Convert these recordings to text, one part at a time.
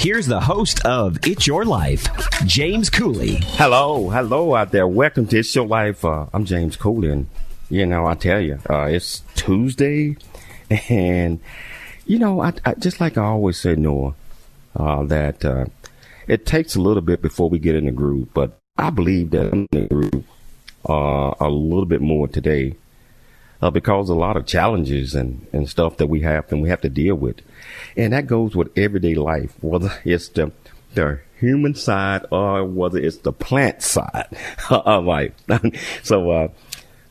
here's the host of It's Your Life, James Cooley. Hello, hello out there. Welcome to It's Your Life. Uh, I'm James Cooley, and you know, I tell you, uh, it's Tuesday, and you know, I, I just like I always say, Noah, uh, that uh, it takes a little bit before we get in the groove, but I believe that I'm in the groove uh, a little bit more today. Uh, because a lot of challenges and, and stuff that we have and we have to deal with. And that goes with everyday life, whether it's the, the human side or whether it's the plant side of life. so, uh,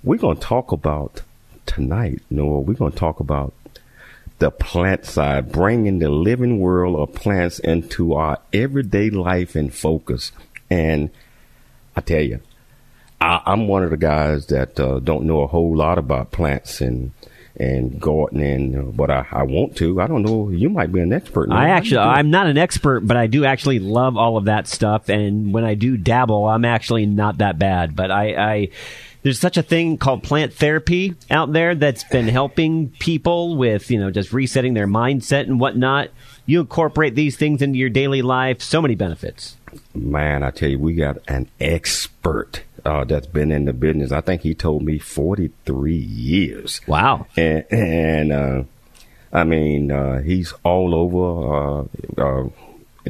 we're going to talk about tonight, Noah, we're going to talk about the plant side, bringing the living world of plants into our everyday life and focus. And I tell you, I, am one of the guys that uh, don't know a whole lot about plants and and gardening, uh, but I, I want to. I don't know. You might be an expert. I actually, I'm not an expert, but I do actually love all of that stuff. And when I do dabble, I'm actually not that bad. But I, I there's such a thing called plant therapy out there that's been helping people with, you know, just resetting their mindset and whatnot. You incorporate these things into your daily life, so many benefits. Man, I tell you, we got an expert uh, that's been in the business. I think he told me 43 years. Wow. And, and uh, I mean, uh, he's all over uh, uh,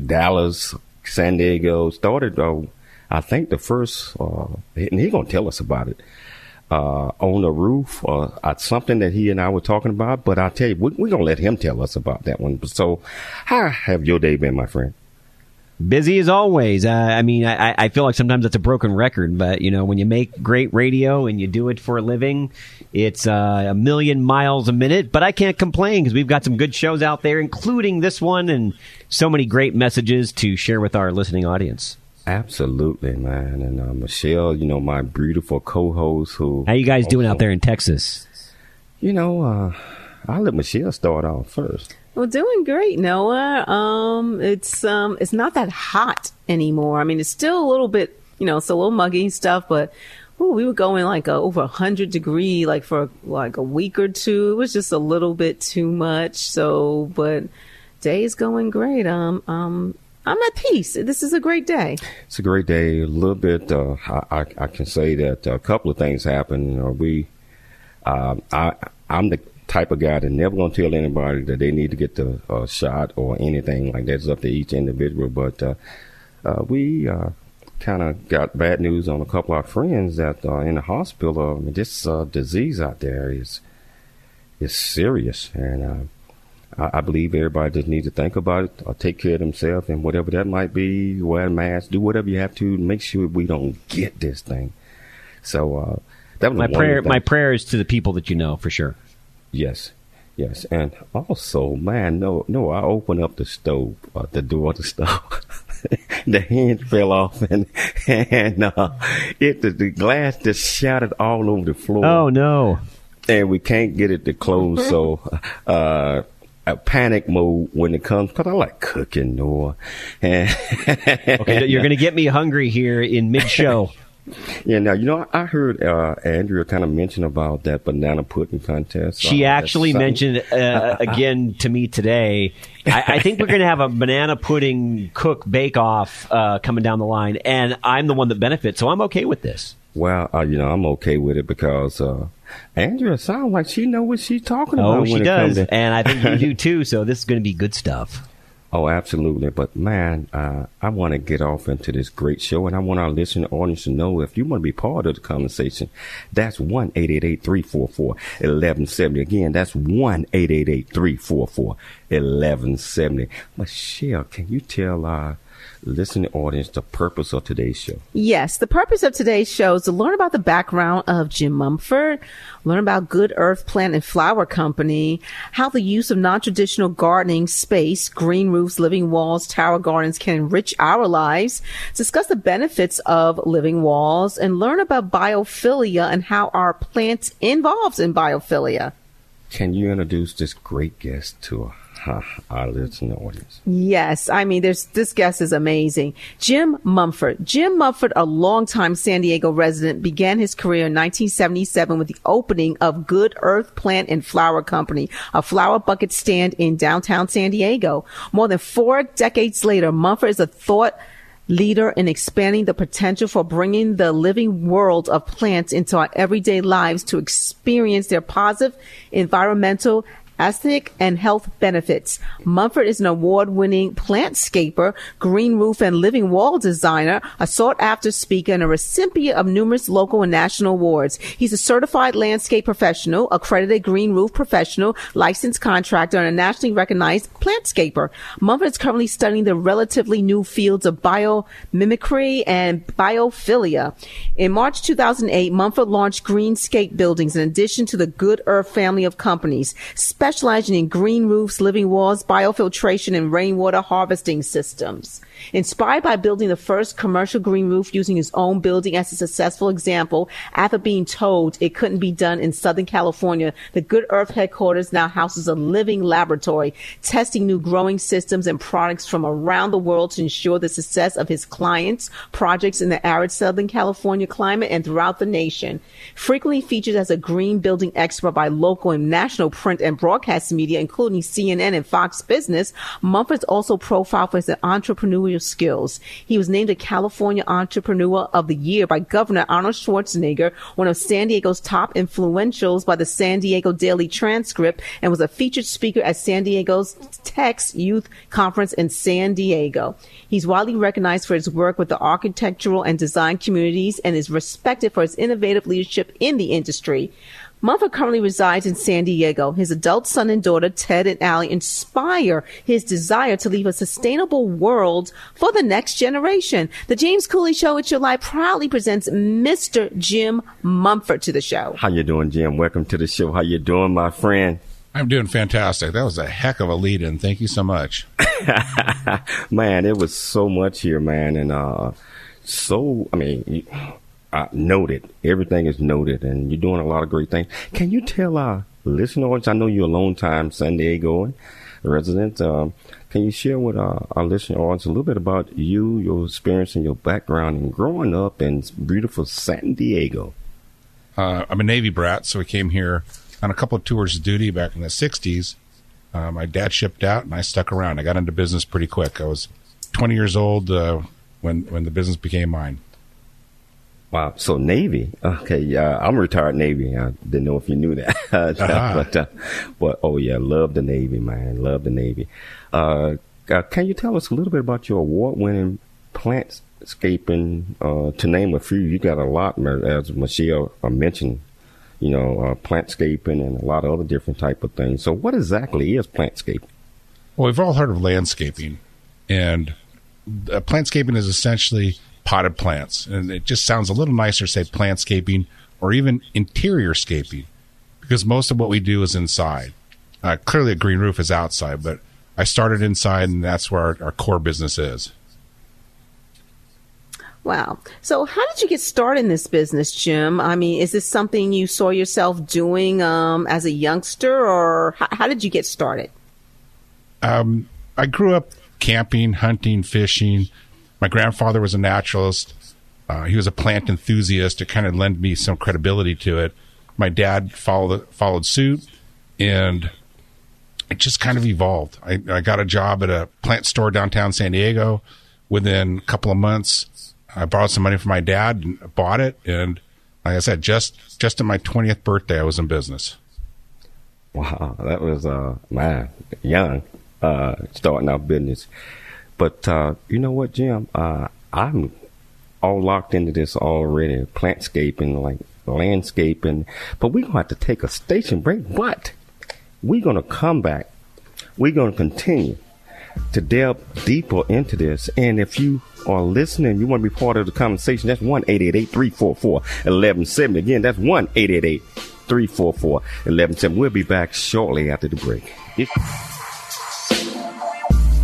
Dallas, San Diego. Started, uh, I think, the first, and he's going to tell us about it. on the roof, at something that he and I were talking about, but I'll tell you, we, we're going to let him tell us about that one. So, how have your day been, my friend? Busy as always. Uh, I mean, I, I feel like sometimes it's a broken record, but you know, when you make great radio and you do it for a living, it's uh, a million miles a minute. But I can't complain because we've got some good shows out there, including this one, and so many great messages to share with our listening audience. Absolutely, man. And uh, Michelle, you know, my beautiful co-host, who how you guys also, doing out there in Texas? You know, uh, I'll let Michelle start off first. Well, doing great, Noah. Um, it's um, it's not that hot anymore. I mean, it's still a little bit, you know, it's a little muggy and stuff, but ooh, we were going like a, over hundred degree, like for like a week or two. It was just a little bit too much. So, but day's going great. Um, um, I'm at peace. This is a great day. It's a great day. A little bit. Uh, I, I, can say that a couple of things happened. Uh, we, uh, I, I'm the type of guy that never gonna tell anybody that they need to get the uh, shot or anything like that. It's up to each individual. But uh, uh, we uh, kind of got bad news on a couple of our friends that are in the hospital. I mean, this uh, disease out there is is serious, and uh, I, I, believe everybody just needs to think about it, or take care of themselves, and whatever that might be, wear a mask, do whatever you have to, make sure we don't get this thing. So. that was my prayer. My prayer is to the people that you know for sure. Yes, yes, and also, man, no, no, I opened up the stove, uh, the door of the stove. the hinge fell off, and and uh, it the, the glass just shattered all over the floor. Oh no! And we can't get it to close, so. uh a panic mode when it comes because I like cooking, Noah. okay, you're going to get me hungry here in mid show. Yeah, now you know I heard uh, Andrea kind of mention about that banana pudding contest. She uh, actually mentioned uh, again to me today. I, I think we're going to have a banana pudding cook bake off uh, coming down the line, and I'm the one that benefits, so I'm okay with this. Well, uh, you know I'm okay with it because uh, Andrea sounds like she knows what she's talking about. Oh, she does, and I think you do too. So this is going to be good stuff. Oh, absolutely. But man, uh, I want to get off into this great show and I want our listening audience to know if you want to be part of the conversation, that's 1 344 1170. Again, that's 1 344 1170. Michelle, can you tell our listening audience the purpose of today's show? Yes, the purpose of today's show is to learn about the background of Jim Mumford, learn about Good Earth Plant and Flower Company, how the use of non-traditional gardening space, green roofs, living walls, tower gardens can enrich our lives, discuss the benefits of living walls, and learn about biophilia and how our plant involves in biophilia. Can you introduce this great guest to us? Yes, I mean, there's this guest is amazing. Jim Mumford. Jim Mumford, a longtime San Diego resident, began his career in 1977 with the opening of Good Earth Plant and Flower Company, a flower bucket stand in downtown San Diego. More than four decades later, Mumford is a thought leader in expanding the potential for bringing the living world of plants into our everyday lives to experience their positive environmental aesthetic and health benefits. Mumford is an award-winning plantscaper, green roof and living wall designer, a sought-after speaker, and a recipient of numerous local and national awards. He's a certified landscape professional, accredited green roof professional, licensed contractor, and a nationally recognized plantscaper. Mumford is currently studying the relatively new fields of biomimicry and biophilia. In March 2008, Mumford launched Greenscape Buildings in addition to the Good Earth family of companies specializing in green roofs, living walls, biofiltration, and rainwater harvesting systems. Inspired by building the first commercial green roof using his own building as a successful example, after being told it couldn't be done in Southern California, the Good Earth headquarters now houses a living laboratory, testing new growing systems and products from around the world to ensure the success of his clients' projects in the arid Southern California climate and throughout the nation. Frequently featured as a green building expert by local and national print and broadcast media, including CNN and Fox Business, Mumford's also profiled for his entrepreneurial skills. He was named a California Entrepreneur of the Year by Governor Arnold Schwarzenegger, one of San Diego's top influentials by the San Diego Daily Transcript, and was a featured speaker at San Diego's TEDx Youth Conference in San Diego. He's widely recognized for his work with the architectural and design communities and is respected for his innovative leadership in the industry. Mumford currently resides in San Diego. His adult son and daughter, Ted and Allie, inspire his desire to leave a sustainable world for the next generation. The James Cooley Show at July proudly presents Mr. Jim Mumford to the show. How you doing, Jim? Welcome to the show. How you doing, my friend? I'm doing fantastic. That was a heck of a lead in. Thank you so much. man, it was so much here, man. And, uh, so, I mean, uh, noted. Everything is noted, and you're doing a lot of great things. Can you tell our listeners? I know you're a long time San Diego resident. Um, can you share with our, our listeners a little bit about you, your experience, and your background in growing up in beautiful San Diego? Uh, I'm a Navy brat, so I came here on a couple of tours of duty back in the '60s. Uh, my dad shipped out, and I stuck around. I got into business pretty quick. I was 20 years old uh, when when the business became mine. Wow. So Navy. Okay. Yeah. I'm retired Navy. I didn't know if you knew that. uh-huh. but, uh, but, oh yeah, love the Navy, man. Love the Navy. Uh, uh, can you tell us a little bit about your award winning plantscaping, uh, to name a few? You got a lot, as Michelle uh, mentioned, you know, uh, plantscaping and a lot of other different type of things. So what exactly is plantscaping? Well, we've all heard of landscaping and uh, plantscaping is essentially potted plants. And it just sounds a little nicer to say plantscaping or even interior scaping because most of what we do is inside. Uh, clearly, a green roof is outside, but I started inside, and that's where our, our core business is. Wow. So, how did you get started in this business, Jim? I mean, is this something you saw yourself doing um, as a youngster, or how, how did you get started? Um, I grew up camping, hunting, fishing, my grandfather was a naturalist. Uh, he was a plant enthusiast. It kind of lent me some credibility to it. My dad followed followed suit, and it just kind of evolved. I, I got a job at a plant store downtown San Diego. Within a couple of months, I borrowed some money from my dad and bought it. And like I said, just just at my twentieth birthday, I was in business. Wow, that was uh man young uh starting out business. But uh, you know what, Jim? Uh, I'm all locked into this already. Plantscaping, like landscaping. But we're gonna have to take a station break. But we're gonna come back. We're gonna continue to delve deeper into this. And if you are listening, you want to be part of the conversation, that's 1 344 1170. Again, that's 1 344 1170. We'll be back shortly after the break.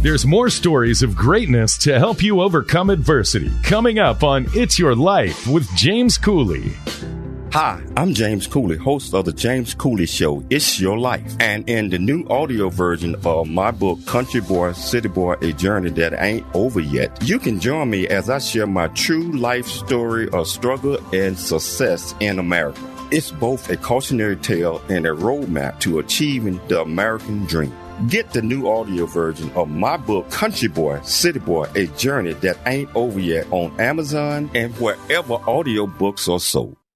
There's more stories of greatness to help you overcome adversity coming up on It's Your Life with James Cooley. Hi, I'm James Cooley, host of the James Cooley Show, It's Your Life. And in the new audio version of my book, Country Boy, City Boy, A Journey That Ain't Over Yet, you can join me as I share my true life story of struggle and success in America. It's both a cautionary tale and a roadmap to achieving the American dream. Get the new audio version of my book, Country Boy, City Boy, A Journey That Ain't Over Yet on Amazon and wherever audiobooks are sold.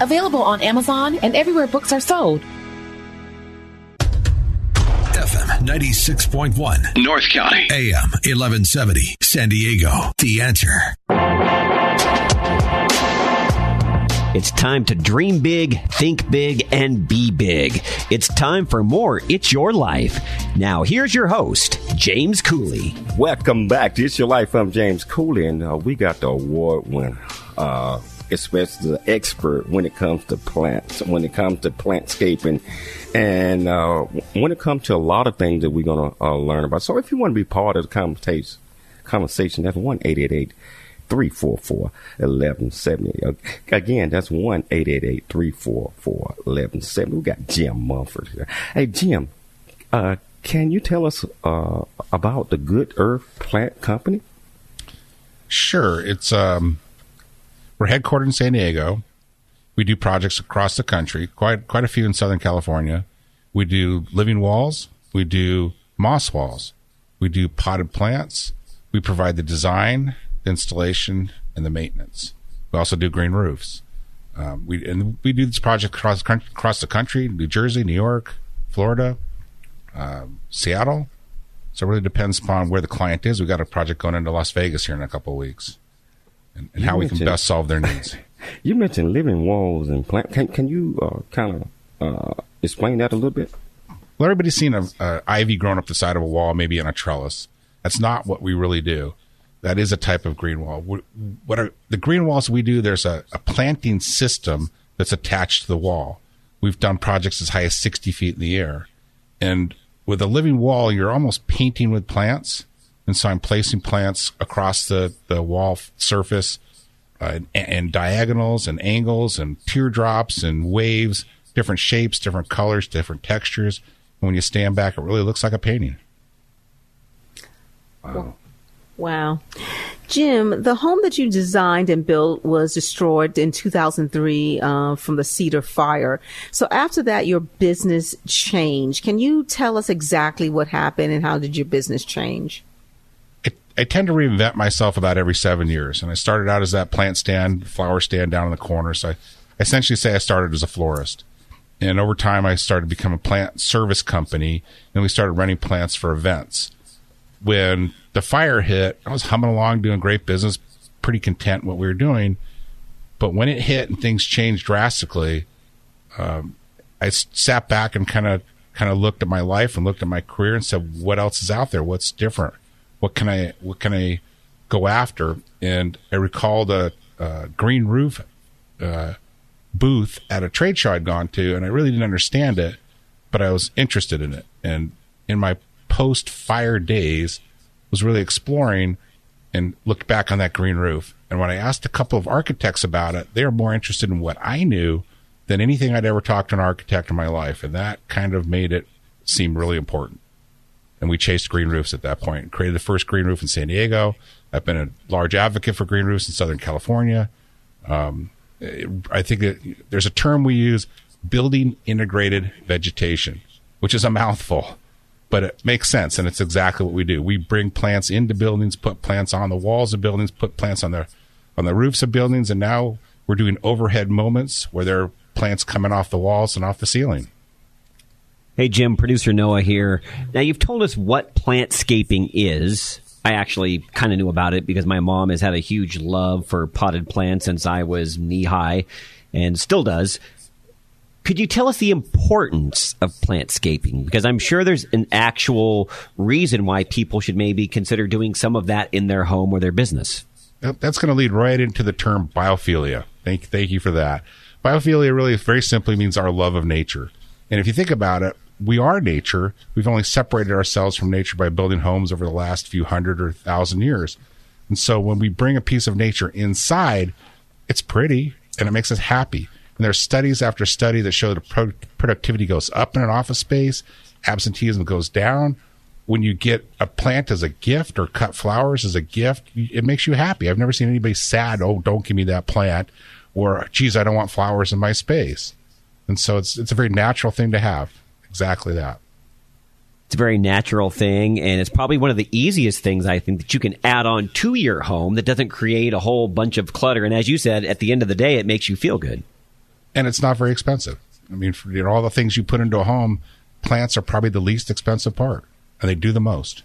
available on Amazon and everywhere books are sold. FM 96.1 North County. AM 1170 San Diego. The answer. It's time to dream big, think big, and be big. It's time for more It's Your Life. Now, here's your host, James Cooley. Welcome back to It's Your Life. I'm James Cooley, and uh, we got the award winner. Uh, especially the expert when it comes to plants, when it comes to plantscaping, and uh, when it comes to a lot of things that we're going to uh, learn about. So if you want to be part of the conversation, conversation that's one eight eight eight. 344 1170. Again, that's 1 344 1170. We got Jim Mumford here. Hey, Jim, uh, can you tell us uh, about the Good Earth Plant Company? Sure. It's um, we're headquartered in San Diego. We do projects across the country, quite quite a few in Southern California. We do living walls. We do moss walls. We do potted plants. We provide the design, the installation, and the maintenance. We also do green roofs. Um, we and we do this project across across the country: New Jersey, New York, Florida, um, Seattle. So it really depends upon where the client is. We got a project going into Las Vegas here in a couple of weeks and, and how we can best solve their needs. you mentioned living walls and plant. Can, can you uh, kind of uh, explain that a little bit? Well, everybody's seen a, a, ivy growing up the side of a wall, maybe in a trellis. That's not what we really do. That is a type of green wall. What are the green walls we do? There's a, a planting system that's attached to the wall. We've done projects as high as 60 feet in the air. And with a living wall, you're almost painting with plants and so I'm placing plants across the, the wall surface uh, and, and, diagonals and angles and teardrops and waves, different shapes, different colors, different textures. And when you stand back, it really looks like a painting. Wow. Wow. Jim, the home that you designed and built was destroyed in 2003 uh, from the Cedar Fire. So after that, your business changed. Can you tell us exactly what happened and how did your business change? I tend to reinvent myself about every seven years. And I started out as that plant stand, flower stand down in the corner. So I essentially say I started as a florist. And over time, I started to become a plant service company and we started renting plants for events. when the fire hit, I was humming along, doing great business, pretty content what we were doing. But when it hit and things changed drastically, um, I sat back and kind of kind of looked at my life and looked at my career and said, "What else is out there? What's different? What can I what can I go after?" And I recalled a, a green roof uh, booth at a trade show I'd gone to, and I really didn't understand it, but I was interested in it. And in my post fire days, was really exploring and looked back on that green roof. And when I asked a couple of architects about it, they were more interested in what I knew than anything I'd ever talked to an architect in my life. And that kind of made it seem really important. And we chased green roofs at that point created the first green roof in San Diego. I've been a large advocate for green roofs in Southern California. Um, I think that there's a term we use building integrated vegetation, which is a mouthful, but it makes sense. And it's exactly what we do. We bring plants into buildings, put plants on the walls of buildings, put plants on the, on the roofs of buildings. And now we're doing overhead moments where there are plants coming off the walls and off the ceiling. Hey, Jim, producer Noah here. Now, you've told us what plantscaping is. I actually kind of knew about it because my mom has had a huge love for potted plants since I was knee high and still does. Could you tell us the importance of plantscaping? Because I'm sure there's an actual reason why people should maybe consider doing some of that in their home or their business. That's going to lead right into the term biophilia. Thank, thank you for that. Biophilia really very simply means our love of nature. And if you think about it, we are nature. We've only separated ourselves from nature by building homes over the last few hundred or thousand years. And so when we bring a piece of nature inside, it's pretty and it makes us happy. And there's studies after study that show that pro- productivity goes up in an office space, absenteeism goes down. When you get a plant as a gift or cut flowers as a gift, it makes you happy. I've never seen anybody sad, oh, don't give me that plant, or geez, I don't want flowers in my space. And so it's it's a very natural thing to have exactly that. It's a very natural thing, and it's probably one of the easiest things I think that you can add on to your home that doesn't create a whole bunch of clutter. And as you said, at the end of the day, it makes you feel good. And it's not very expensive. I mean, for you know, all the things you put into a home, plants are probably the least expensive part, and they do the most.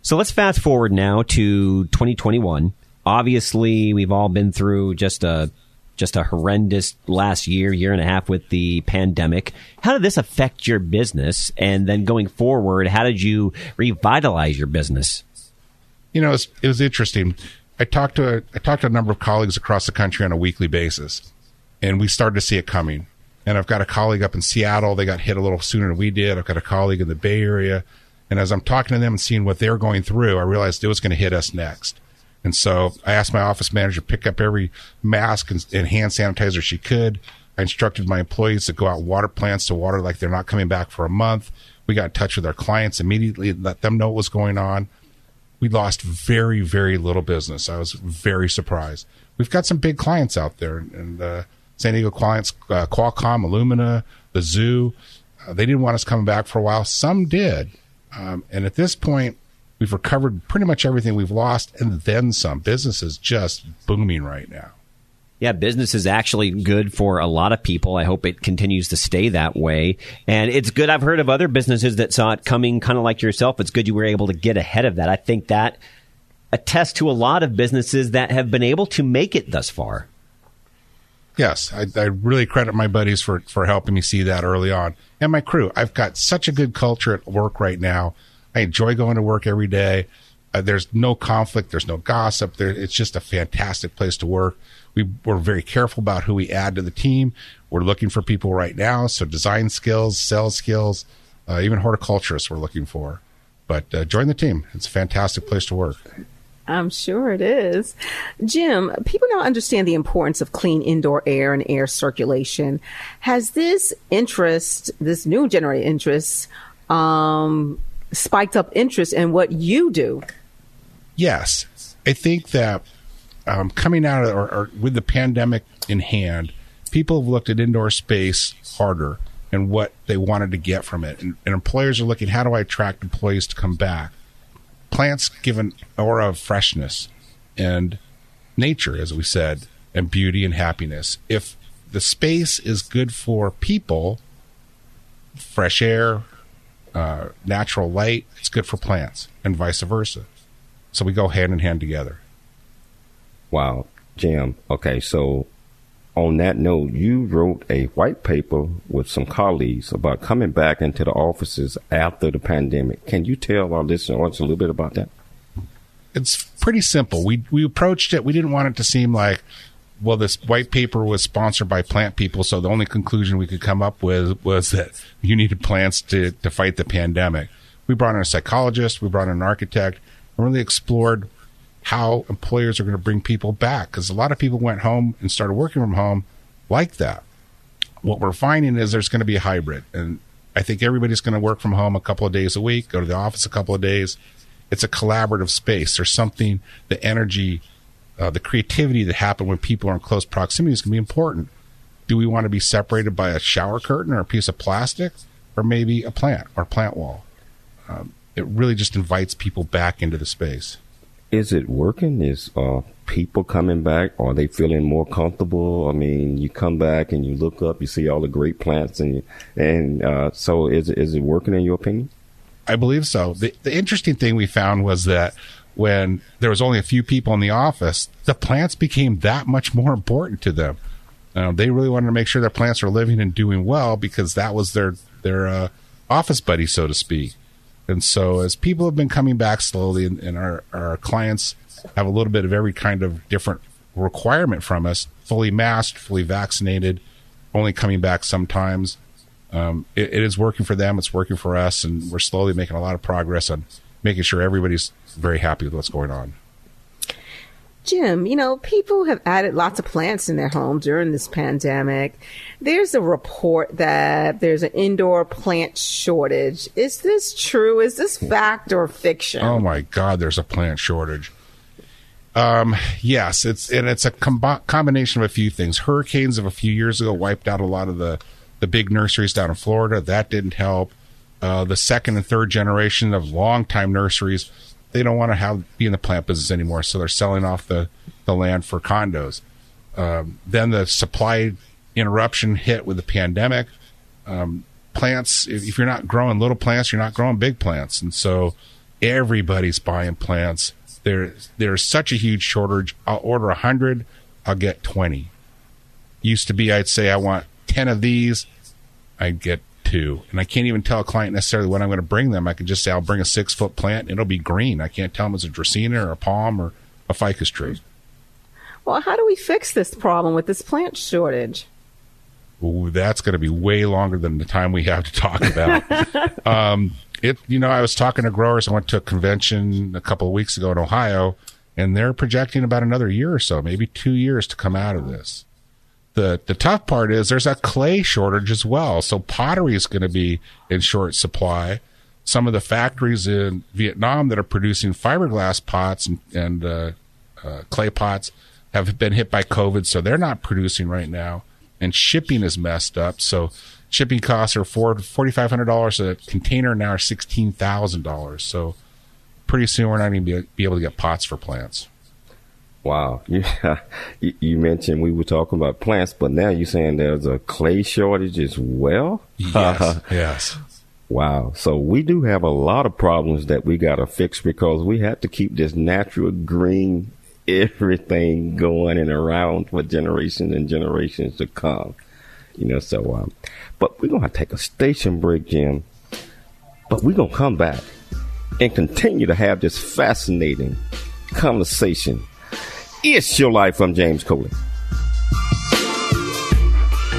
So let's fast forward now to 2021. Obviously, we've all been through just a just a horrendous last year, year and a half with the pandemic. How did this affect your business? And then going forward, how did you revitalize your business? You know, it was, it was interesting. I talked to a, I talked to a number of colleagues across the country on a weekly basis, and we started to see it coming. And I've got a colleague up in Seattle; they got hit a little sooner than we did. I've got a colleague in the Bay Area, and as I'm talking to them and seeing what they're going through, I realized it was going to hit us next. And so I asked my office manager to pick up every mask and, and, hand sanitizer she could. I instructed my employees to go out water plants to water like they're not coming back for a month. We got in touch with our clients immediately, and let them know what was going on. We lost very, very little business. I was very surprised. We've got some big clients out there, and uh, San Diego clients, uh, Qualcomm, Illumina, the zoo. Uh, they didn't want us coming back for a while. Some did. Um, and at this point, We've recovered pretty much everything we've lost and then some. Business is just booming right now. Yeah, business is actually good for a lot of people. I hope it continues to stay that way. And it's good. I've heard of other businesses that saw it coming kind of like yourself. It's good you were able to get ahead of that. I think that attests to a lot of businesses that have been able to make it thus far. Yes, I, I really credit my buddies for, for helping me see that early on and my crew. I've got such a good culture at work right now I enjoy going to work every day. Uh, there's no conflict. There's no gossip. There, it's just a fantastic place to work. We, we're very careful about who we add to the team. We're looking for people right now. So design skills, sales skills, uh, even horticulturists we're looking for. But uh, join the team. It's a fantastic place to work. I'm sure it is. Jim, people now understand the importance of clean indoor air and air circulation. Has this interest, this new generated interest, um, spiked up interest in what you do. Yes. I think that um, coming out of, or, or with the pandemic in hand, people have looked at indoor space harder and what they wanted to get from it. And, and, employers are looking, how do I attract employees to come back? Plants give an aura of freshness and nature, as we said, and beauty and happiness. If the space is good for people, fresh air, uh, natural light, it's good for plants, and vice versa. So we go hand in hand together. Wow, Jim. Okay, so on that note, you wrote a white paper with some colleagues about coming back into the offices after the pandemic. Can you tell our listeners a little bit about that? It's pretty simple. We we approached it. We didn't want it to seem like, well, this white paper was sponsored by plant people, so the only conclusion we could come up with was that you needed plants to to fight the pandemic. We brought in a psychologist. We brought in an architect. And really explored how employers are going to bring people back because a lot of people went home and started working from home like that. What we're finding is there's going to be a hybrid, and I think everybody's going to work from home a couple of days a week, go to the office a couple of days. It's a collaborative space. There's something, the energy, uh, the creativity that happen when people are in close proximity is going to be important. Do we want to be separated by a shower curtain or a piece of plastic, or maybe a plant or plant wall? Um, it really just invites people back into the space. Is it working? Is uh, people coming back? Are they feeling more comfortable? I mean, you come back and you look up, you see all the great plants, and you, and uh, so is is it working in your opinion? I believe so. The, the interesting thing we found was that when there was only a few people in the office, the plants became that much more important to them. Uh, they really wanted to make sure their plants were living and doing well because that was their their uh, office buddy, so to speak. And so, as people have been coming back slowly, and, and our, our clients have a little bit of every kind of different requirement from us fully masked, fully vaccinated, only coming back sometimes. Um, it, it is working for them, it's working for us, and we're slowly making a lot of progress on making sure everybody's very happy with what's going on. Jim, you know, people have added lots of plants in their home during this pandemic. There's a report that there's an indoor plant shortage. Is this true? Is this fact or fiction? Oh my God, there's a plant shortage. Um, yes, it's and it's a com- combination of a few things. Hurricanes of a few years ago wiped out a lot of the the big nurseries down in Florida. That didn't help. Uh, the second and third generation of longtime nurseries they don't want to have be in the plant business anymore, so they're selling off the the land for condos. Um, then the supply interruption hit with the pandemic. Um, plants, if, if, you're not growing little plants, you're not growing big plants, and so everybody's buying plants. There, there's such a huge shortage. I'll order a hundred, I'll get twenty. Used to be, I'd say I want ten of these, I'd get to. And I can't even tell a client necessarily what I'm going to bring them. I can just say, I'll bring a six foot plant. It'll be green. I can't tell them it's a Dracaena or a palm or a ficus tree. Well, how do we fix this problem with this plant shortage? Ooh, that's going to be way longer than the time we have to talk about. um, it, you know, I was talking to growers. I went to a convention a couple of weeks ago in Ohio, and they're projecting about another year or so, maybe two years to come out of this the the tough part is there's a clay shortage as well. So pottery is going to be in short supply. Some of the factories in Vietnam that are producing fiberglass pots and, and uh, uh, clay pots have been hit by COVID, so they're not producing right now. And shipping is messed up. So shipping costs are four forty five hundred dollars a container now are sixteen thousand dollars. So pretty soon we're not going to be able to get pots for plants. Wow. Yeah. You mentioned we were talking about plants, but now you're saying there's a clay shortage as well? Yes. yes. Wow. So we do have a lot of problems that we got to fix because we have to keep this natural green everything going and around for generations and generations to come. You know, so, um, but we're going to take a station break, Jim. But we're going to come back and continue to have this fascinating conversation it's Your Life. I'm James Cooley.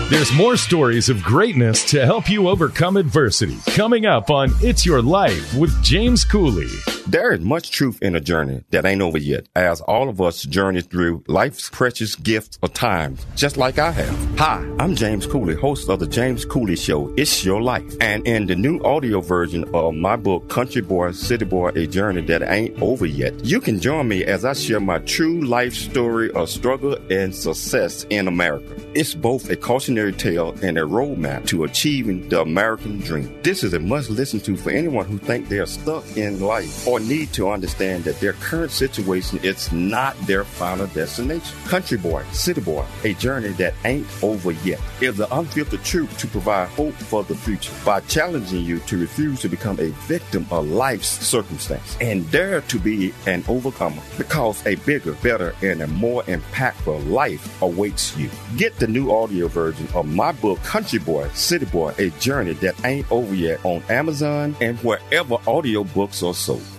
There's more stories of greatness to help you overcome adversity coming up on It's Your Life with James Cooley. There is much truth in a journey that ain't over yet, as all of us journey through life's precious gifts of time, just like I have. Hi, I'm James Cooley, host of the James Cooley Show, It's Your Life. And in the new audio version of my book, Country Boy, City Boy, A Journey That Ain't Over Yet, you can join me as I share my true life story of struggle and success in America. It's both a cautionary tale and a roadmap to achieving the American dream. This is a must listen to for anyone who think they're stuck in life or or need to understand that their current situation is not their final destination. Country Boy, City Boy, a journey that ain't over yet, is the unfiltered truth to provide hope for the future by challenging you to refuse to become a victim of life's circumstance and dare to be an overcomer because a bigger, better, and a more impactful life awaits you. Get the new audio version of my book, Country Boy, City Boy, a journey that ain't over yet on Amazon and wherever audiobooks are sold.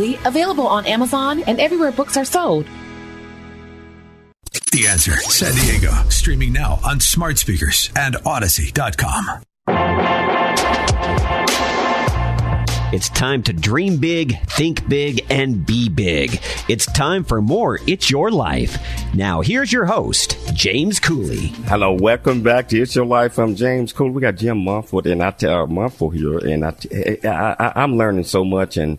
available on Amazon and everywhere books are sold. The Answer San Diego, streaming now on smart speakers and Odyssey.com. It's time to dream big, think big, and be big. It's time for more It's Your Life. Now, here's your host, James Cooley. Hello, welcome back to It's Your Life. I'm James Cooley. We got Jim Mumford and I tell Mumford here, and I, I, I, I'm learning so much and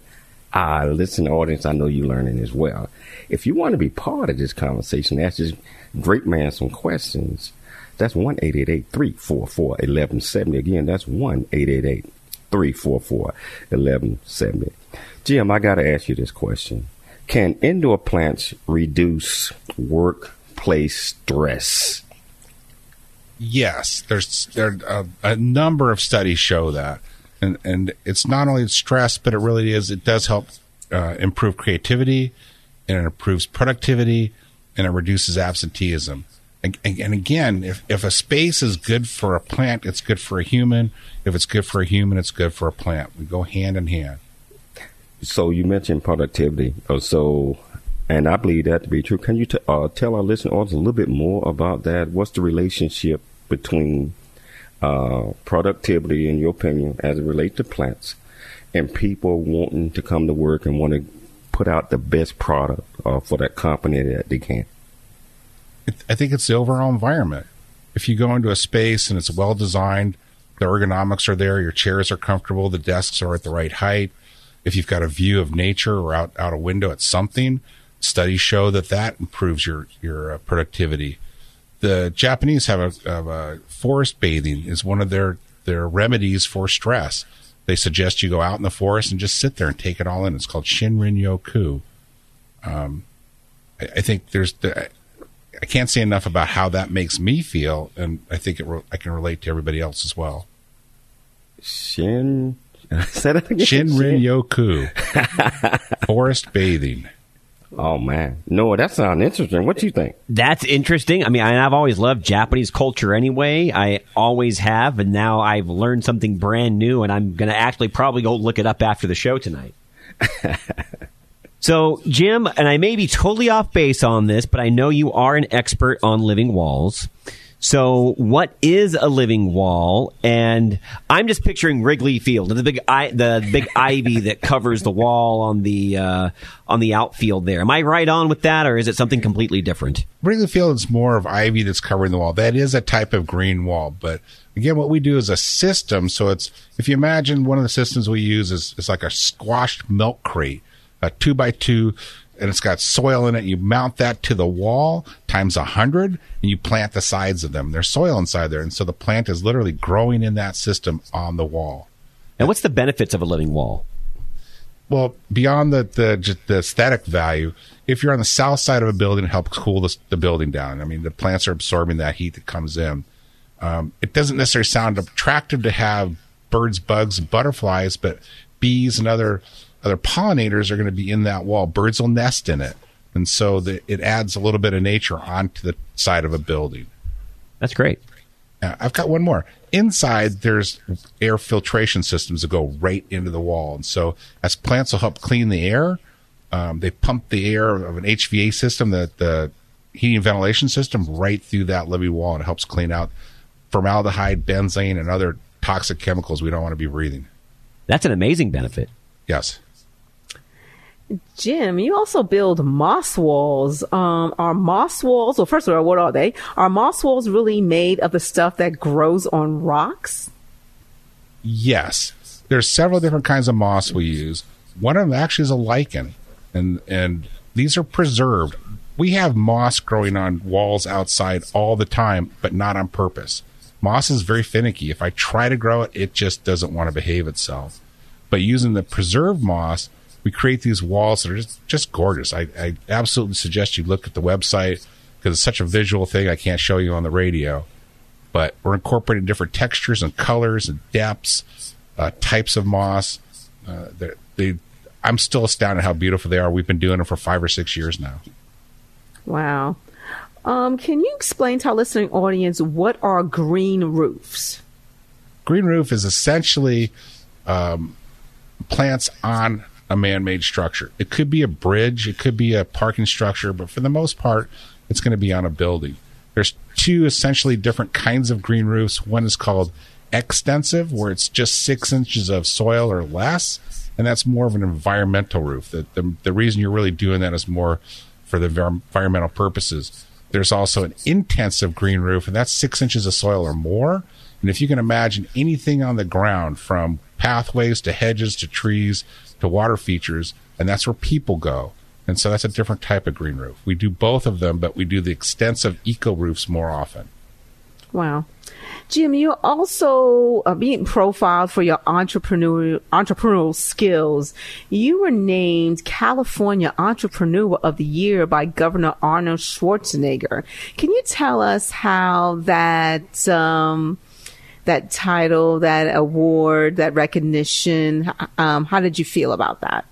uh, listen, audience, I know you're learning as well. If you want to be part of this conversation, ask this great man some questions. That's 1 344 1170. Again, that's 1 344 1170. Jim, I got to ask you this question Can indoor plants reduce workplace stress? Yes, there's there a, a number of studies show that and and it's not only stress, but it really is. It does help uh, improve creativity, and it improves productivity, and it reduces absenteeism. And, and, again, if if a space is good for a plant, it's good for a human. If it's good for a human, it's good for a plant. We go hand in hand. So you mentioned productivity. Uh, so, and I believe that to be true. Can you t- uh, tell our listeners a little bit more about that? What's the relationship between uh, productivity, in your opinion, as it relates to plants, and people wanting to come to work and want to put out the best product uh, for that company that they can? I think it's the overall environment. If you go into a space and it's well designed, the ergonomics are there, your chairs are comfortable, the desks are at the right height. If you've got a view of nature or out, out a window at something, studies show that that improves your your uh, productivity the Japanese have a, have a, forest bathing is one of their their remedies for stress. They suggest you go out in the forest and just sit there and take it all in. It's called Shinrin Yoku. Um, I, I, think there's the, I can't say enough about how that makes me feel, and I think it re- I can relate to everybody else as well. Shin, I said it again. Shinrin Yoku, forest bathing. Oh man, no, that sounds interesting. What do you think? That's interesting. I mean, I, I've always loved Japanese culture anyway. I always have, and now I've learned something brand new, and I'm going to actually probably go look it up after the show tonight. so, Jim, and I may be totally off base on this, but I know you are an expert on living walls. So, what is a living wall? And I'm just picturing Wrigley Field, the big the big ivy that covers the wall on the uh, on the outfield. There, am I right on with that, or is it something completely different? Wrigley Field is more of ivy that's covering the wall. That is a type of green wall, but again, what we do is a system. So it's if you imagine one of the systems we use is is like a squashed milk crate, a two by two and it's got soil in it. You mount that to the wall times a hundred and you plant the sides of them. There's soil inside there. And so the plant is literally growing in that system on the wall. And what's the benefits of a living wall? Well, beyond the, the, the aesthetic value, if you're on the south side of a building, it helps cool the, the building down. I mean, the plants are absorbing that heat that comes in. Um, it doesn't necessarily sound attractive to have birds, bugs, and butterflies, but bees and other other pollinators are going to be in that wall. Birds will nest in it. And so the, it adds a little bit of nature onto the side of a building. That's great. Uh, I've got one more. Inside, there's air filtration systems that go right into the wall. And so as plants will help clean the air, um, they pump the air of an HVA system, the, the heating and ventilation system, right through that living wall. And it helps clean out formaldehyde, benzene, and other toxic chemicals we don't want to be breathing. That's an amazing benefit. Yes. Jim, you also build moss walls. Um, are moss walls, well, first of all, what are they? Are moss walls really made of the stuff that grows on rocks? Yes. There's several different kinds of moss we use. One of them actually is a lichen, and and these are preserved. We have moss growing on walls outside all the time, but not on purpose. Moss is very finicky. If I try to grow it, it just doesn't want to behave itself. But using the preserved moss, we create these walls that are just, just gorgeous. I, I absolutely suggest you look at the website because it's such a visual thing I can't show you on the radio. But we're incorporating different textures and colors and depths, uh, types of moss. Uh, they, I'm still astounded how beautiful they are. We've been doing them for five or six years now. Wow. Um, can you explain to our listening audience what are green roofs? Green roof is essentially um, plants on a man-made structure. It could be a bridge, it could be a parking structure, but for the most part, it's going to be on a building. There's two essentially different kinds of green roofs. One is called extensive, where it's just six inches of soil or less, and that's more of an environmental roof. The, the, the reason you're really doing that is more for the environmental purposes. There's also an intensive green roof, and that's six inches of soil or more. And if you can imagine anything on the ground from pathways to hedges to trees to water features, and that's where people go. And so that's a different type of green roof. We do both of them, but we do the extensive eco roofs more often. Wow. Jim, you're also uh, being profiled for your entrepreneurial entrepreneurial skills. You were named California Entrepreneur of the Year by Governor Arnold Schwarzenegger. Can you tell us how that um, that title, that award, that recognition. Um, how did you feel about that?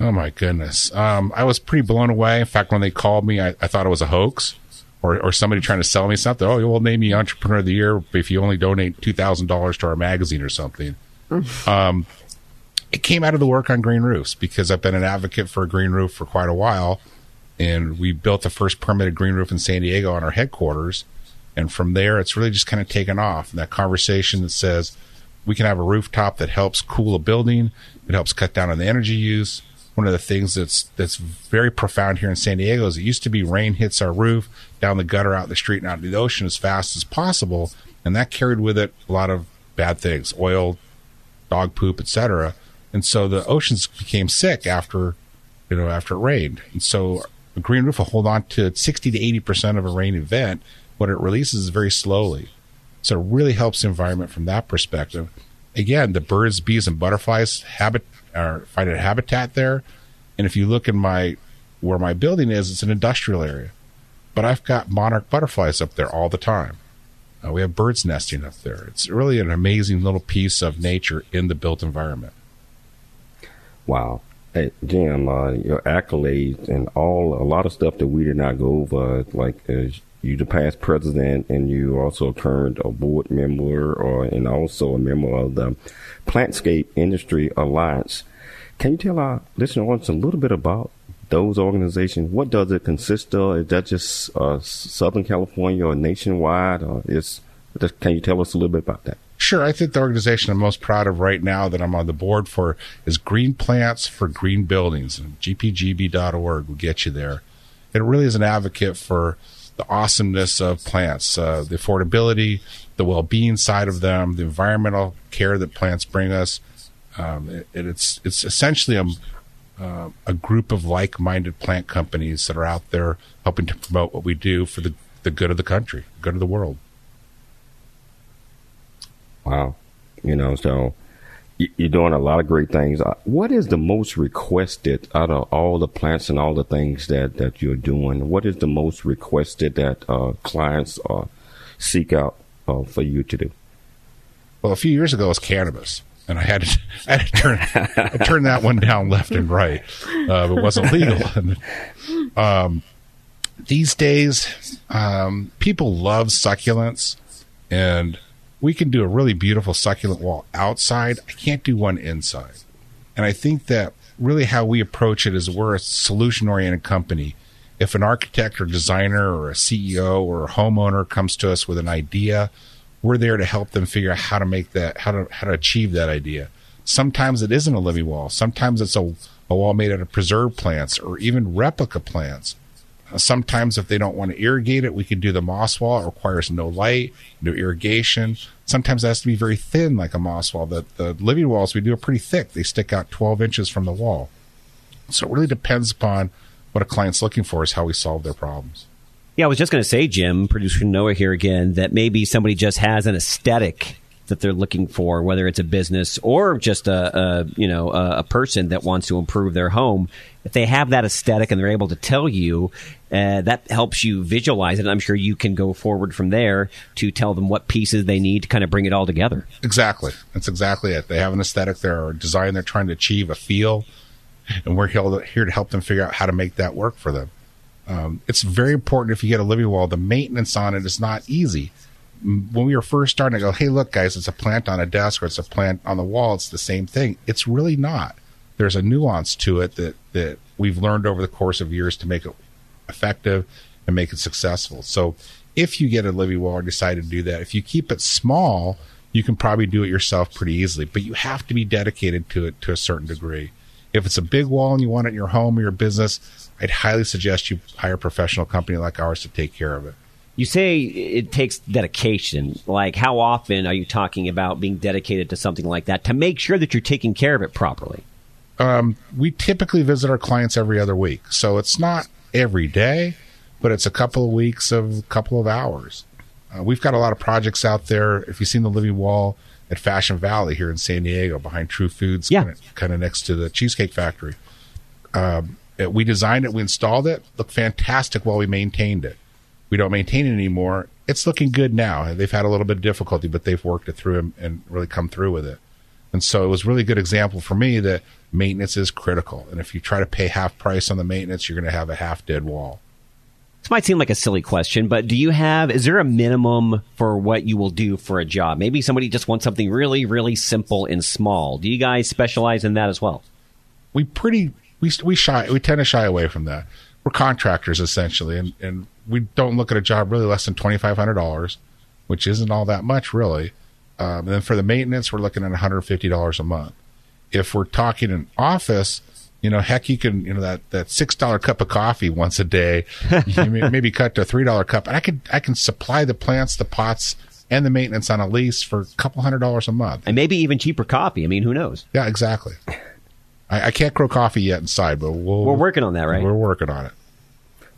Oh my goodness. Um, I was pretty blown away. In fact, when they called me, I, I thought it was a hoax or, or somebody trying to sell me something. Oh, we'll name you Entrepreneur of the Year if you only donate $2,000 to our magazine or something. um, it came out of the work on green roofs because I've been an advocate for a green roof for quite a while. And we built the first permitted green roof in San Diego on our headquarters. And from there, it's really just kind of taken off. And that conversation that says we can have a rooftop that helps cool a building, it helps cut down on the energy use. One of the things that's that's very profound here in San Diego is it used to be rain hits our roof down the gutter, out the street, and out to the ocean as fast as possible, and that carried with it a lot of bad things, oil, dog poop, etc. And so the oceans became sick after you know after it rained, and so a green roof will hold on to 60 to 80 percent of a rain event what it releases is very slowly. So it really helps the environment from that perspective. Again, the birds, bees, and butterflies habit are find a habitat there. And if you look in my where my building is, it's an industrial area, but I've got monarch butterflies up there all the time. Uh, we have birds nesting up there. It's really an amazing little piece of nature in the built environment. Wow. Hey, Jim, uh, your accolades and all, a lot of stuff that we did not go over, like uh, you the past president and you also current a board member or and also a member of the Plantscape Industry Alliance. Can you tell our listeners a little bit about those organizations? What does it consist of? Is that just uh, Southern California or nationwide? Or is can you tell us a little bit about that? Sure. I think the organization I'm most proud of right now that I'm on the board for is Green Plants for Green Buildings. Gpgb.org will get you there. It really is an advocate for the awesomeness of plants, uh, the affordability, the well-being side of them, the environmental care that plants bring us. Um, it, it's it's essentially a uh, a group of like-minded plant companies that are out there helping to promote what we do for the the good of the country, good of the world. Wow, you know, so you're doing a lot of great things. Uh, what is the most requested out of all the plants and all the things that, that you're doing? What is the most requested that uh, clients uh, seek out uh, for you to do? Well, a few years ago, it was cannabis. and I had to, I had to turn, I turned that one down left and right. Uh, it wasn't legal. um, these days, um, people love succulents, and we can do a really beautiful succulent wall outside. I can't do one inside, and I think that really how we approach it is we're a solution oriented company. If an architect or designer or a CEO or a homeowner comes to us with an idea, we're there to help them figure out how to make that, how to, how to achieve that idea. Sometimes it isn't a living wall. Sometimes it's a, a wall made out of preserved plants or even replica plants. Uh, sometimes if they don't want to irrigate it, we can do the moss wall. It requires no light, no irrigation. Sometimes it has to be very thin, like a moss wall. The, the living walls we do are pretty thick. They stick out 12 inches from the wall. So it really depends upon what a client's looking for is how we solve their problems. Yeah, I was just going to say, Jim, producer Noah here again, that maybe somebody just has an aesthetic that they're looking for, whether it's a business or just a, a you know a, a, person that wants to improve their home. If they have that aesthetic and they're able to tell you, uh, that helps you visualize it. And I'm sure you can go forward from there to tell them what pieces they need to kind of bring it all together. Exactly, that's exactly it. They have an aesthetic, they're a design, they're trying to achieve a feel, and we're here to help them figure out how to make that work for them. Um, it's very important if you get a living wall. The maintenance on it is not easy. When we were first starting to go, hey, look, guys, it's a plant on a desk or it's a plant on the wall. It's the same thing. It's really not. There's a nuance to it that that we've learned over the course of years to make it effective and make it successful. So, if you get a living wall or decide to do that, if you keep it small, you can probably do it yourself pretty easily. But you have to be dedicated to it to a certain degree. If it's a big wall and you want it in your home or your business, I'd highly suggest you hire a professional company like ours to take care of it. You say it takes dedication. Like, how often are you talking about being dedicated to something like that to make sure that you're taking care of it properly? Um, we typically visit our clients every other week. So it's not every day, but it's a couple of weeks of a couple of hours. Uh, we've got a lot of projects out there. If you've seen the Living Wall at Fashion Valley here in San Diego behind True Foods, yeah. kind, of, next to the Cheesecake Factory. Um, uh, we designed it, we installed it, looked fantastic while we maintained it. We don't maintain it anymore. It's looking good now. They've had a little bit of difficulty, but they've worked it through and, and really come through with it. And so it was really good example for me that maintenance is critical. And if you try to pay half price on the maintenance, you're going to have a half dead wall. This might seem like a silly question, but do you have, is there a minimum for what you will do for a job? Maybe somebody just wants something really, really simple and small. Do you guys specialize in that as well? We pretty we we shy we tend to shy away from that. We're contractors essentially, and and we don't look at a job really less than twenty five hundred dollars, which isn't all that much really. Um, and then for the maintenance, we're looking at one hundred fifty dollars a month. If we're talking an office, you know, heck, you can, you know, that, that six dollar cup of coffee once a day, maybe cut to a three dollar cup. And I can, I can supply the plants, the pots, and the maintenance on a lease for a couple hundred dollars a month, and maybe even cheaper coffee. I mean, who knows? Yeah, exactly. I, I can't grow coffee yet inside, but we we are working on that, right? We're working on it.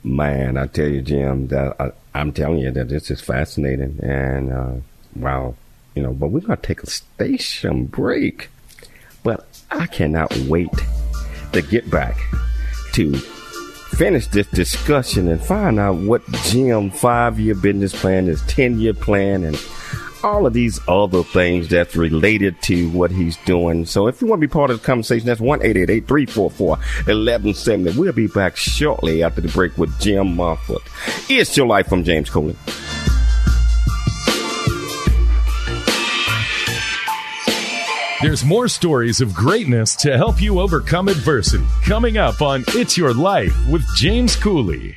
Man, I tell you, Jim, that I, am telling you that this is fascinating, and uh, wow, you know. But we're gonna take a station break, but I cannot wait to get back to finish this discussion and find out what Jim five year business plan, his ten year plan, and all of these other things that's related to what he's doing. So if you want to be part of the conversation, that's 1 344 1170. We'll be back shortly after the break with Jim Moffett. It's Your Life from James Cooley. There's more stories of greatness to help you overcome adversity coming up on It's Your Life with James Cooley.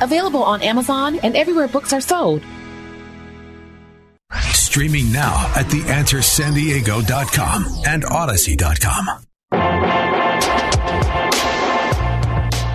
available on Amazon and everywhere books are sold. Streaming now at theanswersandiego.com and odyssey.com.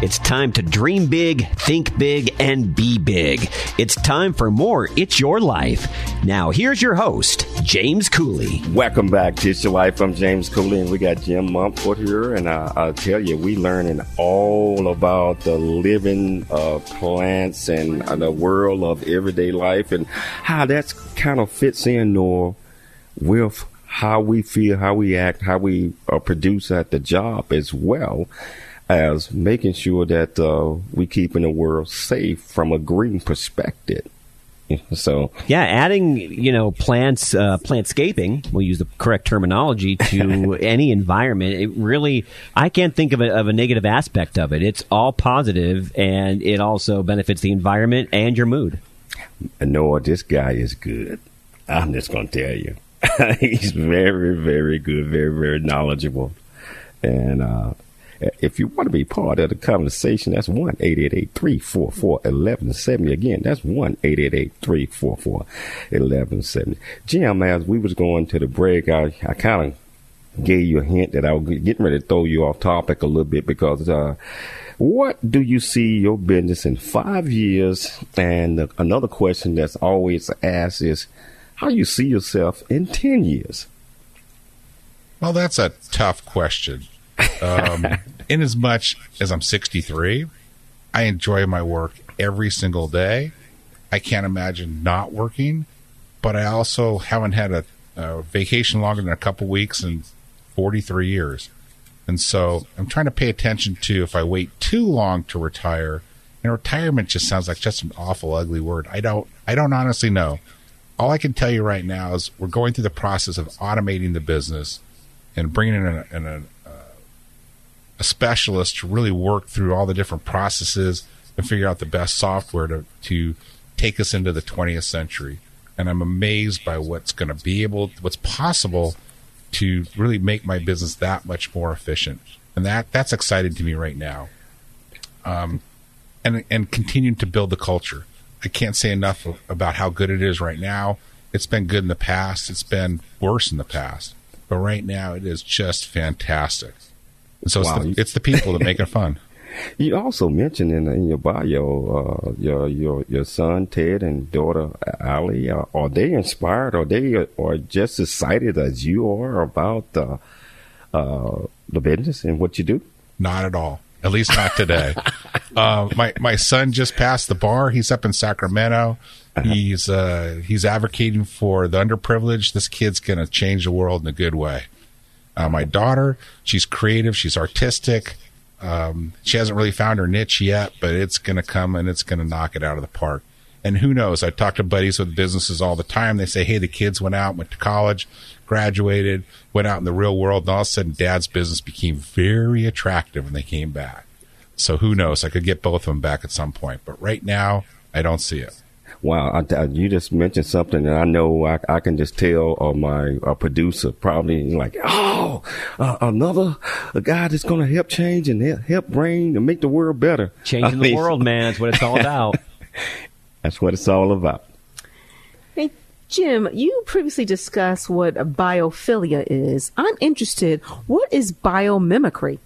It's time to dream big, think big, and be big. It's time for more It's Your Life. Now, here's your host, James Cooley. Welcome back to It's Your Life. I'm James Cooley, and we got Jim Mumford here. And I, I'll tell you, we learning all about the living uh, plants and uh, the world of everyday life and how that's kind of fits in or with how we feel, how we act, how we uh, produce at the job as well as making sure that uh, we keeping the world safe from a green perspective. So yeah, adding you know plants, uh, plantscaping. We'll use the correct terminology to any environment. It really, I can't think of a, of a negative aspect of it. It's all positive, and it also benefits the environment and your mood. Noah, this guy is good. I'm just gonna tell you, he's very, very good, very, very knowledgeable, and uh, if you want to be part of the conversation, that's 1 344 1170. Again, that's 1 344 1170. Jim, as we was going to the break, I, I kind of gave you a hint that I was getting ready to throw you off topic a little bit because, uh, what do you see your business in five years? And another question that's always asked is, how you see yourself in 10 years? Well, that's a tough question. Um, in as much as I'm 63, I enjoy my work every single day. I can't imagine not working, but I also haven't had a, a vacation longer than a couple weeks in 43 years. And so I'm trying to pay attention to if I wait too long to retire. And retirement just sounds like just an awful, ugly word. I don't, I don't honestly know. All I can tell you right now is we're going through the process of automating the business and bringing in a, in a, specialist to really work through all the different processes and figure out the best software to, to take us into the 20th century. And I'm amazed by what's going to be able, what's possible to really make my business that much more efficient. And that, that's exciting to me right now. Um, and, and continuing to build the culture. I can't say enough about how good it is right now. It's been good in the past. It's been worse in the past, but right now it is just fantastic. So wow. it's, the, it's the people that make it fun. You also mentioned in, in your bio uh, your your your son Ted and daughter Ali. Uh, are they inspired? Are they uh, or just as excited as you are about uh, uh, the business and what you do? Not at all. At least not today. Uh, my my son just passed the bar. He's up in Sacramento. Uh-huh. He's he's advocating for the underprivileged. This kid's going to change the world in a good way. Uh, my daughter, she's creative, she's artistic. Um, she hasn't really found her niche yet, but it's going to come and it's going to knock it out of the park. And who knows? I talk to buddies with businesses all the time. They say, Hey, the kids went out, went to college, graduated, went out in the real world. And all of a sudden dad's business became very attractive when they came back. So who knows? I could get both of them back at some point, but right now I don't see it. Wow, I, I, you just mentioned something that I know I, I can just tell uh, my uh, producer probably like, oh, uh, another a guy that's going to help change and help, help bring and make the world better. Changing the world, man, that's what it's all about. that's what it's all about. Hey, Jim, you previously discussed what biophilia is. I'm interested. What is biomimicry?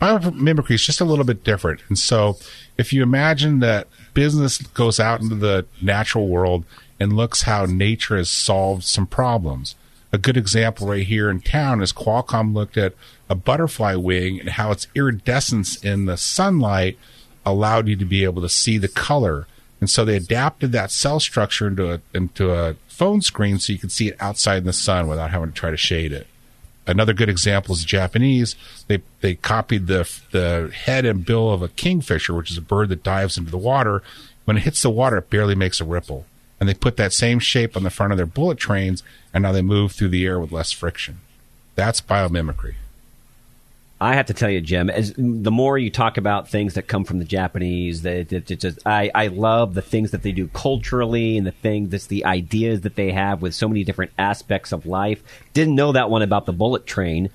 Biomimicry is just a little bit different. And so if you imagine that business goes out into the natural world and looks how nature has solved some problems. A good example right here in town is Qualcomm looked at a butterfly wing and how its iridescence in the sunlight allowed you to be able to see the color And so they adapted that cell structure into a into a phone screen so you can see it outside in the sun without having to try to shade it. Another good example is the Japanese. They they copied the the head and bill of a kingfisher, which is a bird that dives into the water. When it hits the water, it barely makes a ripple. And they put that same shape on the front of their bullet trains, and now they move through the air with less friction. That's biomimicry. I have to tell you, Jim, as the more you talk about things that come from the Japanese, that it, it just I, I love the things that they do culturally and the things that's the ideas that they have with so many different aspects of life. Didn't know that one about the bullet train,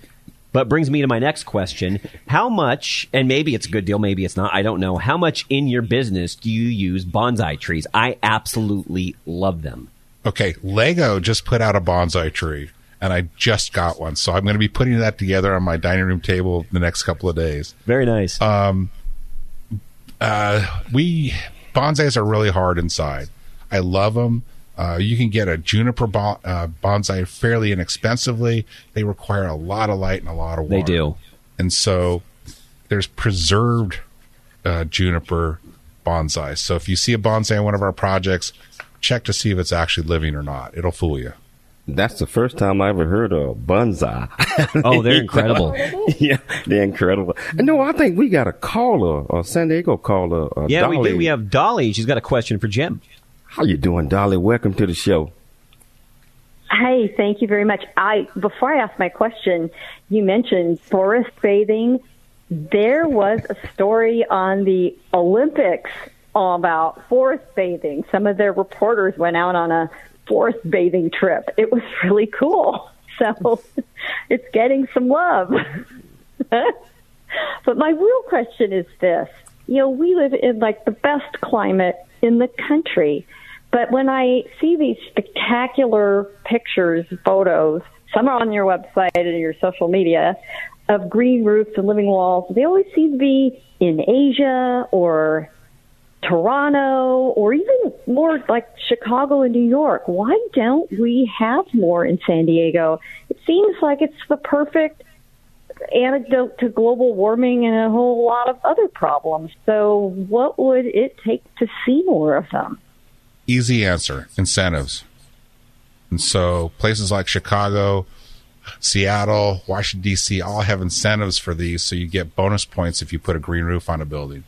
but brings me to my next question: How much, and maybe it's a good deal, maybe it's not. I don't know. How much in your business do you use bonsai trees? I absolutely love them. Okay, Lego just put out a bonsai tree and I just got one. So I'm going to be putting that together on my dining room table the next couple of days. Very nice. Um, uh, we bonsais are really hard inside. I love them. Uh, you can get a juniper bon- uh, bonsai fairly inexpensively. They require a lot of light and a lot of water. They do. And so there's preserved uh, juniper bonsai. So if you see a bonsai in one of our projects, check to see if it's actually living or not. It'll fool you. That's the first time I ever heard of bonsai. Oh, they're incredible. yeah, they're incredible. No, I think we got a caller, a San Diego caller. Uh, yeah, Dolly. we do. We have Dolly. She's got a question for Jim. How you doing, Dolly? Welcome to the show. Hey, thank you very much. I before I ask my question, you mentioned forest bathing. There was a story on the Olympics about forest bathing. Some of their reporters went out on a forest bathing trip. It was really cool. So it's getting some love. but my real question is this. You know, we live in like the best climate in the country. But when I see these spectacular pictures, photos, some are on your website and your social media, of green roofs and living walls, they always seem to be in Asia or Toronto or even more like Chicago and New York. Why don't we have more in San Diego? It seems like it's the perfect antidote to global warming and a whole lot of other problems. So, what would it take to see more of them? Easy answer incentives. And so, places like Chicago, Seattle, Washington, D.C. all have incentives for these. So, you get bonus points if you put a green roof on a building.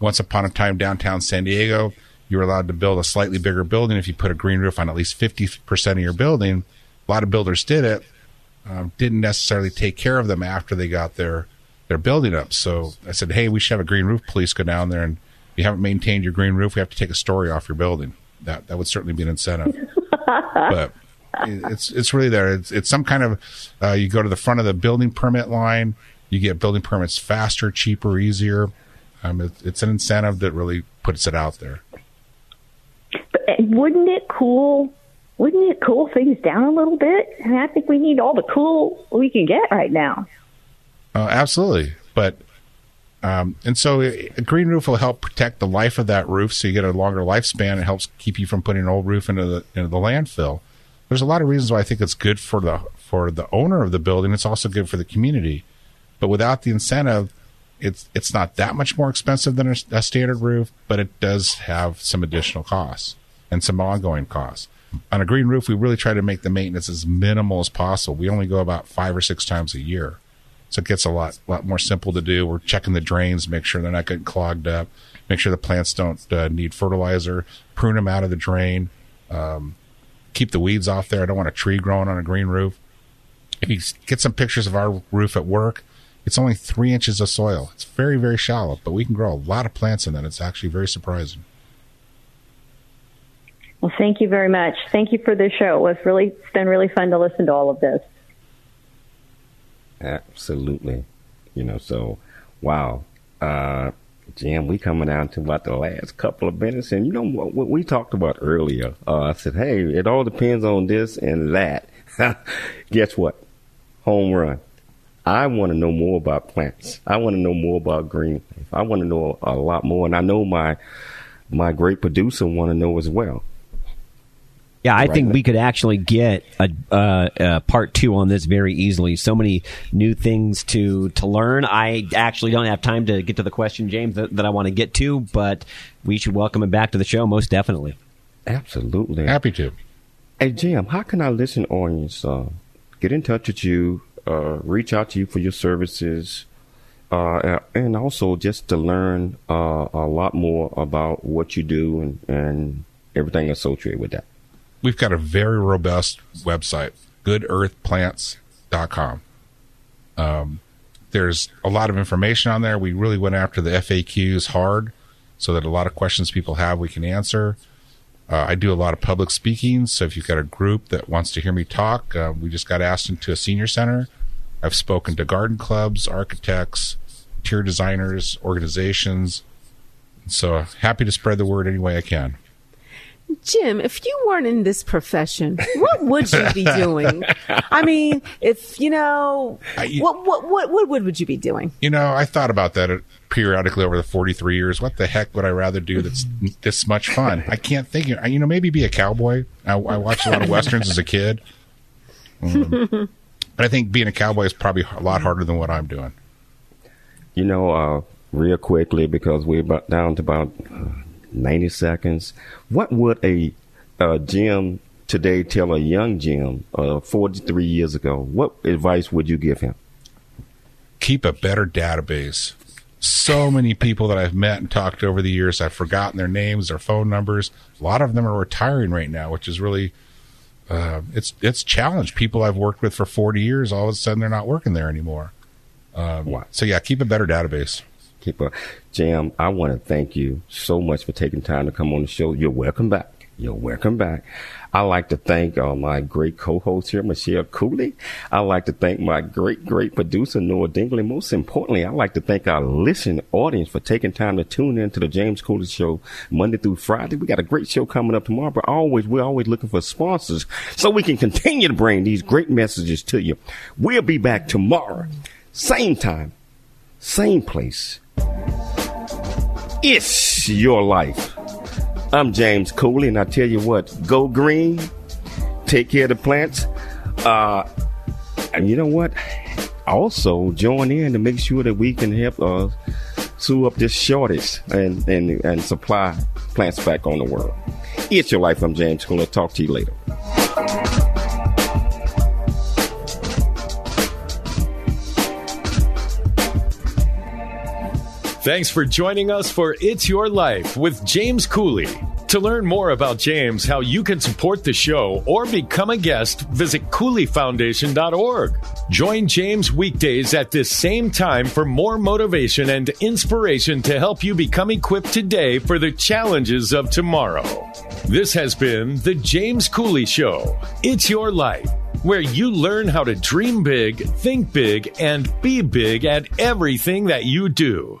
Once upon a time, downtown San Diego, you were allowed to build a slightly bigger building if you put a green roof on at least 50% of your building. A lot of builders did it, um, didn't necessarily take care of them after they got their, their building up. So I said, hey, we should have a green roof police go down there. And if you haven't maintained your green roof, we have to take a story off your building. That, that would certainly be an incentive. but it's, it's really there. It's, it's some kind of, uh, you go to the front of the building permit line, you get building permits faster, cheaper, easier. Um, it, it's an incentive that really puts it out there. But wouldn't it cool? Wouldn't it cool things down a little bit? I, mean, I think we need all the cool we can get right now. Uh, absolutely, but um, and so a green roof will help protect the life of that roof, so you get a longer lifespan. It helps keep you from putting an old roof into the into the landfill. There's a lot of reasons why I think it's good for the for the owner of the building. It's also good for the community, but without the incentive, it's it's not that much more expensive than a, a, standard roof, but it does have some additional costs and some ongoing costs. On a green roof, we really try to make the maintenance as minimal as possible. We only go about five or six times a year, so it gets a lot lot more simple to do. We're checking the drains, make sure they're not getting clogged up, make sure the plants don't uh, need fertilizer, prune them out of the drain, um, keep the weeds off there. I don't want a tree growing on a green roof. If you get some pictures of our roof at work, it's only three inches of soil. It's very, very shallow, but we can grow a lot of plants in that. It's actually very surprising. Well, thank you very much. Thank you for the show. It was really, it's been really fun to listen to all of this. Absolutely. You know, so, wow. Uh, Jim, we coming down to about the last couple of minutes, and you know what, what we talked about earlier. Uh, I said, hey, it all depends on this and that. Guess what? Home run. I want to know more about plants. I want to know more about green. I want to know a lot more, and I know my my great producer want to know as well. Yeah, I Right think now. we could actually get a, uh, a part two on this very easily. So many new things to to learn. I actually don't have time to get to the question, James, that, that I want to get to, but we should welcome him back to the show most definitely. Absolutely. Happy to. Hey, Jim, how can our listening audience uh, get in touch with you, uh, reach out to you for your services, uh, and also just to learn uh, a lot more about what you do and, and everything associated with that? We've got a very robust website, goodearthplants.com. Um, there's a lot of information on there. We really went after the FAQs hard so that a lot of questions people have we can answer. Uh, I do a lot of public speaking. So if you've got a group that wants to hear me talk, uh, we just got asked into a senior center. I've spoken to garden clubs, architects, interior designers, organizations. So happy to spread the word any way I can. Jim, if you weren't in this profession, what would you be doing? I mean, if you know, what what what what would, would you be doing? You know, I thought about that uh, periodically over the 43 years. What the heck would I rather do that's this much fun? I can't think. Of, you know, maybe be a cowboy. I, I watched a lot of westerns as a kid. Um, but I think being a cowboy is probably a lot harder than what I'm doing. You know, uh, real quickly, because we're about down to about uh, 90 seconds, what would a uh, Jim today tell a young Jim uh, 43 years ago? What advice would you give him? Keep a better database. So many people that I've met and talked to over the years, I've forgotten their names, their phone numbers. A lot of them are retiring right now, which is really uh, it's it's challenged. People I've worked with for 40 years, all of a sudden they're not working there anymore. Um, Wow. So yeah, keep a better database. Keep a Jim. I want to thank you so much for taking time to come on the show. You're welcome back. You're welcome back. I like to thank uh, my great co-host here, Michelle Cooley. I like to thank my great, great producer, Noah Dingley. Most importantly, I like to thank our listening audience for taking time to tune in to the James Cooley Show Monday through Friday. We got a great show coming up tomorrow, but always, we're always looking for sponsors so we can continue to bring these great messages to you. We'll be back tomorrow, same time, same place. It's your life. I'm James Cooley, and I tell you what, go green, take care of the plants. Uh, and you know what? Also, join in to make sure that we can help uh, sew up this shortage and, and, and supply plants back on the world. It's your life. I'm James Cooley. Talk to you later. Thanks for joining us for It's Your Life with James Cooley. To learn more about James, how you can support the show, or become a guest, visit CooleyFoundation.org. Join James weekdays at this same time for more motivation and inspiration to help you become equipped today for the challenges of tomorrow. This has been The James Cooley Show. It's Your Life, where you learn how to dream big, think big, and be big at everything that you do.